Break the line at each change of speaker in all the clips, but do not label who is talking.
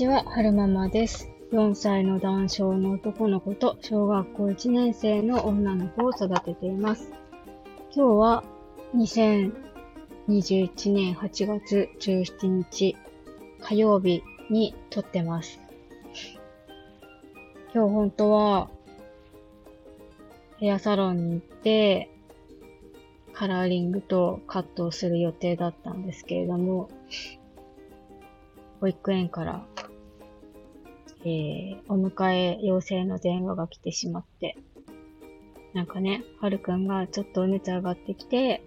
ちは、はるままです。4歳の男性の男の子と小学校1年生の女の子を育てています。今日は2021年8月17日火曜日に撮ってます。今日本当はヘアサロンに行ってカラーリングとカットをする予定だったんですけれども、保育園から、えー、お迎え要請の電話が来てしまって、なんかね、はるくんがちょっとお熱上がってきて、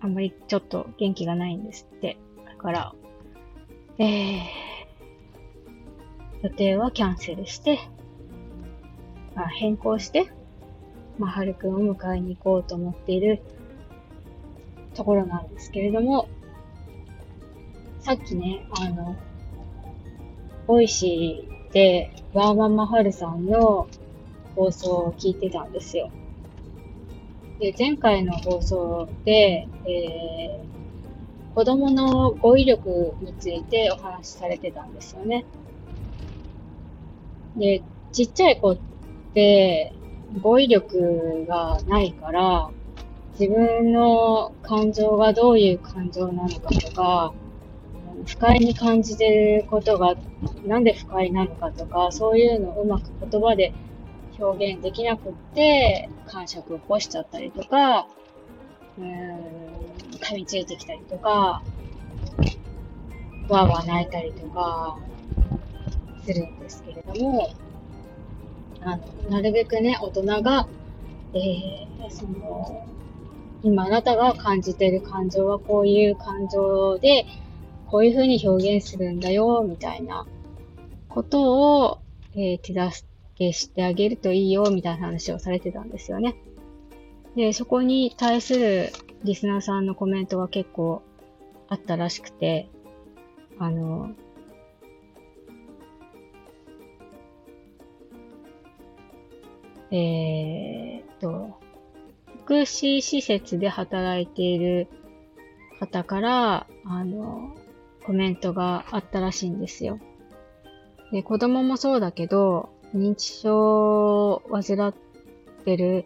あんまりちょっと元気がないんですって。だから、えー、予定はキャンセルして、あ変更して、まあ、はるくんを迎えに行こうと思っているところなんですけれども、さっきね、あの、ボイシーで、ワーママハルさんの放送を聞いてたんですよ。で、前回の放送で、えー、子供の語彙力についてお話しされてたんですよね。で、ちっちゃい子って語彙力がないから、自分の感情がどういう感情なのかとか、不快に感じてることがなんで不快なのかとか、そういうのをうまく言葉で表現できなくって、感触を起こしちゃったりとか、うーん、噛みついてきたりとか、わーわー泣いたりとか、するんですけれども、あの、なるべくね、大人が、えー、その、今あなたが感じている感情はこういう感情で、こういう風に表現するんだよ、みたいなことを、えー、手助けしてあげるといいよ、みたいな話をされてたんですよね。で、そこに対するリスナーさんのコメントが結構あったらしくて、あの、えー、っと、福祉施設で働いている方から、あの、コメントがあったらしいんですよ。で、子供もそうだけど、認知症を患ってる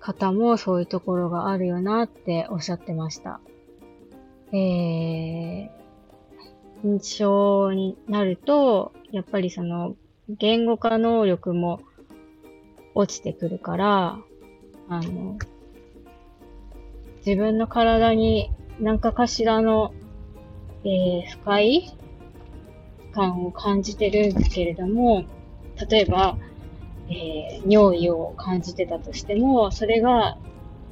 方もそういうところがあるよなっておっしゃってました。えー、認知症になると、やっぱりその、言語化能力も落ちてくるから、あの、自分の体に何かかしらのえー、不快感を感じてるんですけれども、例えば、えー、尿意を感じてたとしても、それが、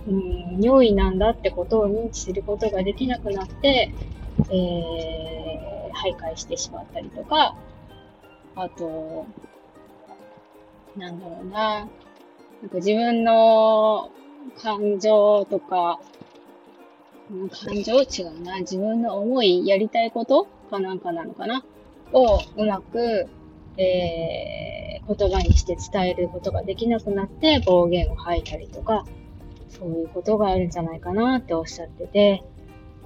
うん、尿意なんだってことを認知することができなくなって、えー、徘徊してしまったりとか、あと、なんだろうな、なんか自分の感情とか、感情違うな。自分の思い、やりたいことかなんかなのかなをうまく、えー、言葉にして伝えることができなくなって暴言を吐いたりとか、そういうことがあるんじゃないかなっておっしゃってて、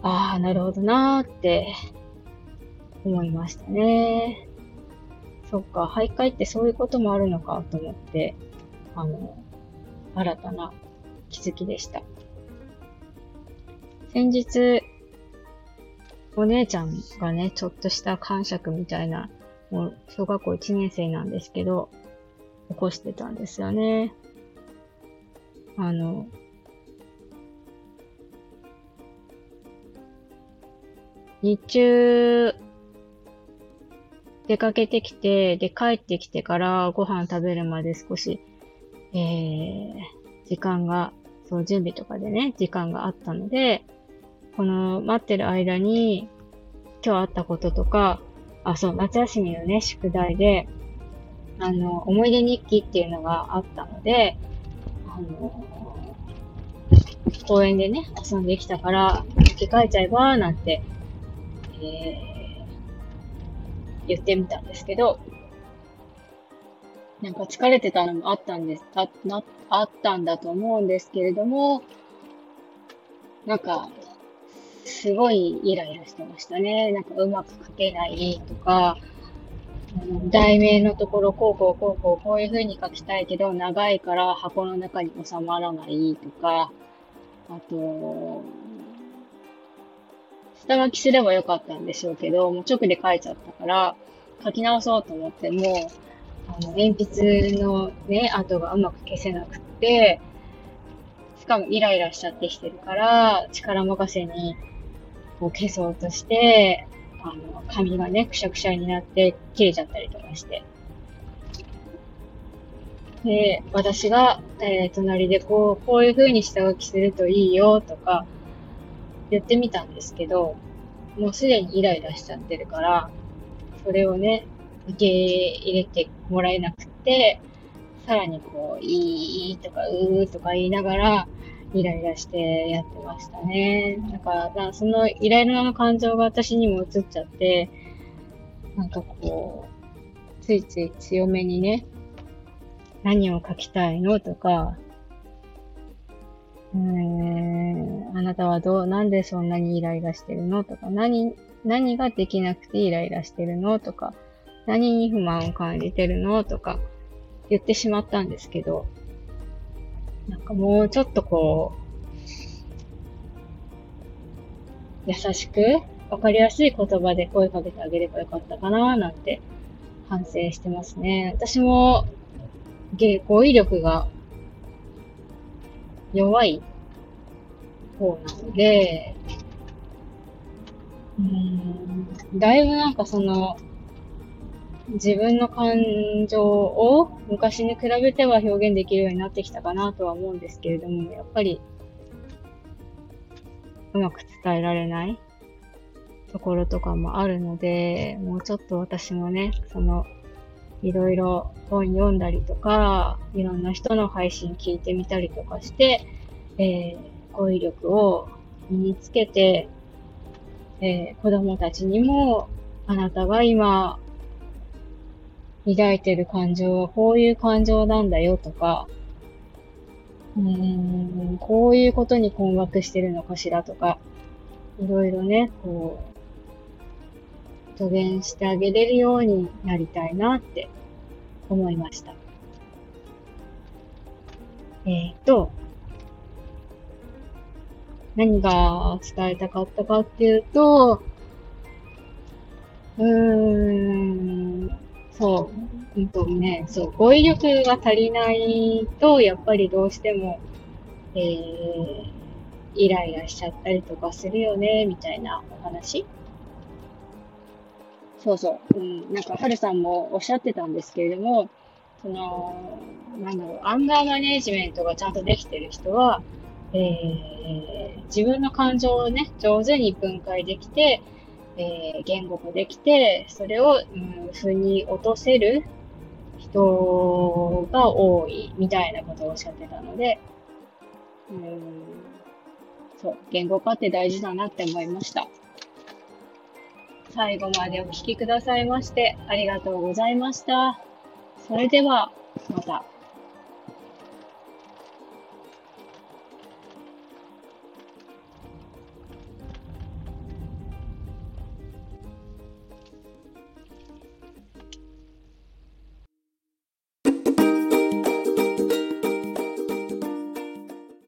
ああ、なるほどなーって思いましたね。そっか、徘徊ってそういうこともあるのかと思って、あの、新たな気づきでした。先日、お姉ちゃんがね、ちょっとした感触みたいな、もう小学校1年生なんですけど、起こしてたんですよね。あの、日中、出かけてきて、で、帰ってきてからご飯食べるまで少し、えー、時間が、そう、準備とかでね、時間があったので、この待ってる間に、今日あったこととか、あ、そう、夏休みのね、宿題で、あの、思い出日記っていうのがあったので、あの、公園でね、遊んできたから、日記書いちゃえば、なんて、えー、言ってみたんですけど、なんか疲れてたのもあったんです、あなあったんだと思うんですけれども、なんか、すごいイライラしてましたね。なんかうまく書けないとか、題名のところ、こうこうこうこう、こういう風に書きたいけど、長いから箱の中に収まらないとか、あと、下書きすればよかったんでしょうけど、もう直で書いちゃったから、書き直そうと思っても、あの、鉛筆のね、跡がうまく消せなくって、しかもイライラしちゃってきてるから、力任せにこう消そうとして、あの、髪がね、くしゃくしゃになって切れちゃったりとかして。で、私が、えー、隣でこう、こういう風に下書きするといいよとか言ってみたんですけど、もうすでにイライラしちゃってるから、それをね、受け入れてもらえなくて、さらにこう、いいとか、うーとか言いながら、イライラしてやってましたね。なんか、そのイライラの感情が私にも移っちゃって、なんかこう、ついつい強めにね、何を書きたいのとか、うーん、あなたはどう、なんでそんなにイライラしてるのとか、何、何ができなくてイライラしてるのとか、何に不満を感じてるのとか言ってしまったんですけど、なんかもうちょっとこう、優しく、わかりやすい言葉で声かけてあげればよかったかななんて反省してますね。私も、芸語彙力が弱い方なので、うん、だいぶなんかその、自分の感情を昔に比べては表現できるようになってきたかなとは思うんですけれども、やっぱりうまく伝えられないところとかもあるので、もうちょっと私もね、その、いろいろ本読んだりとか、いろんな人の配信聞いてみたりとかして、えー、語彙力を身につけて、えー、子供たちにも、あなたが今抱いてる感情はこういう感情なんだよとか、うーん、こういうことに困惑してるのかしらとか、いろいろね、こう、助言してあげれるようになりたいなって思いました。えっ、と、何が伝えたかったかっていうと、うーん、そう、うんとね、そう、語彙力が足りないと、やっぱりどうしても、えー、イライラしちゃったりとかするよね、みたいなお話。そうそう、うん、なんか、はるさんもおっしゃってたんですけれども、その、なんだろう、アンガーマネージメントがちゃんとできてる人は、えー、自分の感情をね、上手に分解できて、えー、言語化できて、それを、うん、腑に落とせる人が多いみたいなことをおっしゃってたので、うん、そう、言語化って大事だなって思いました。最後までお聴きくださいましてありがとうございました。それでは、また。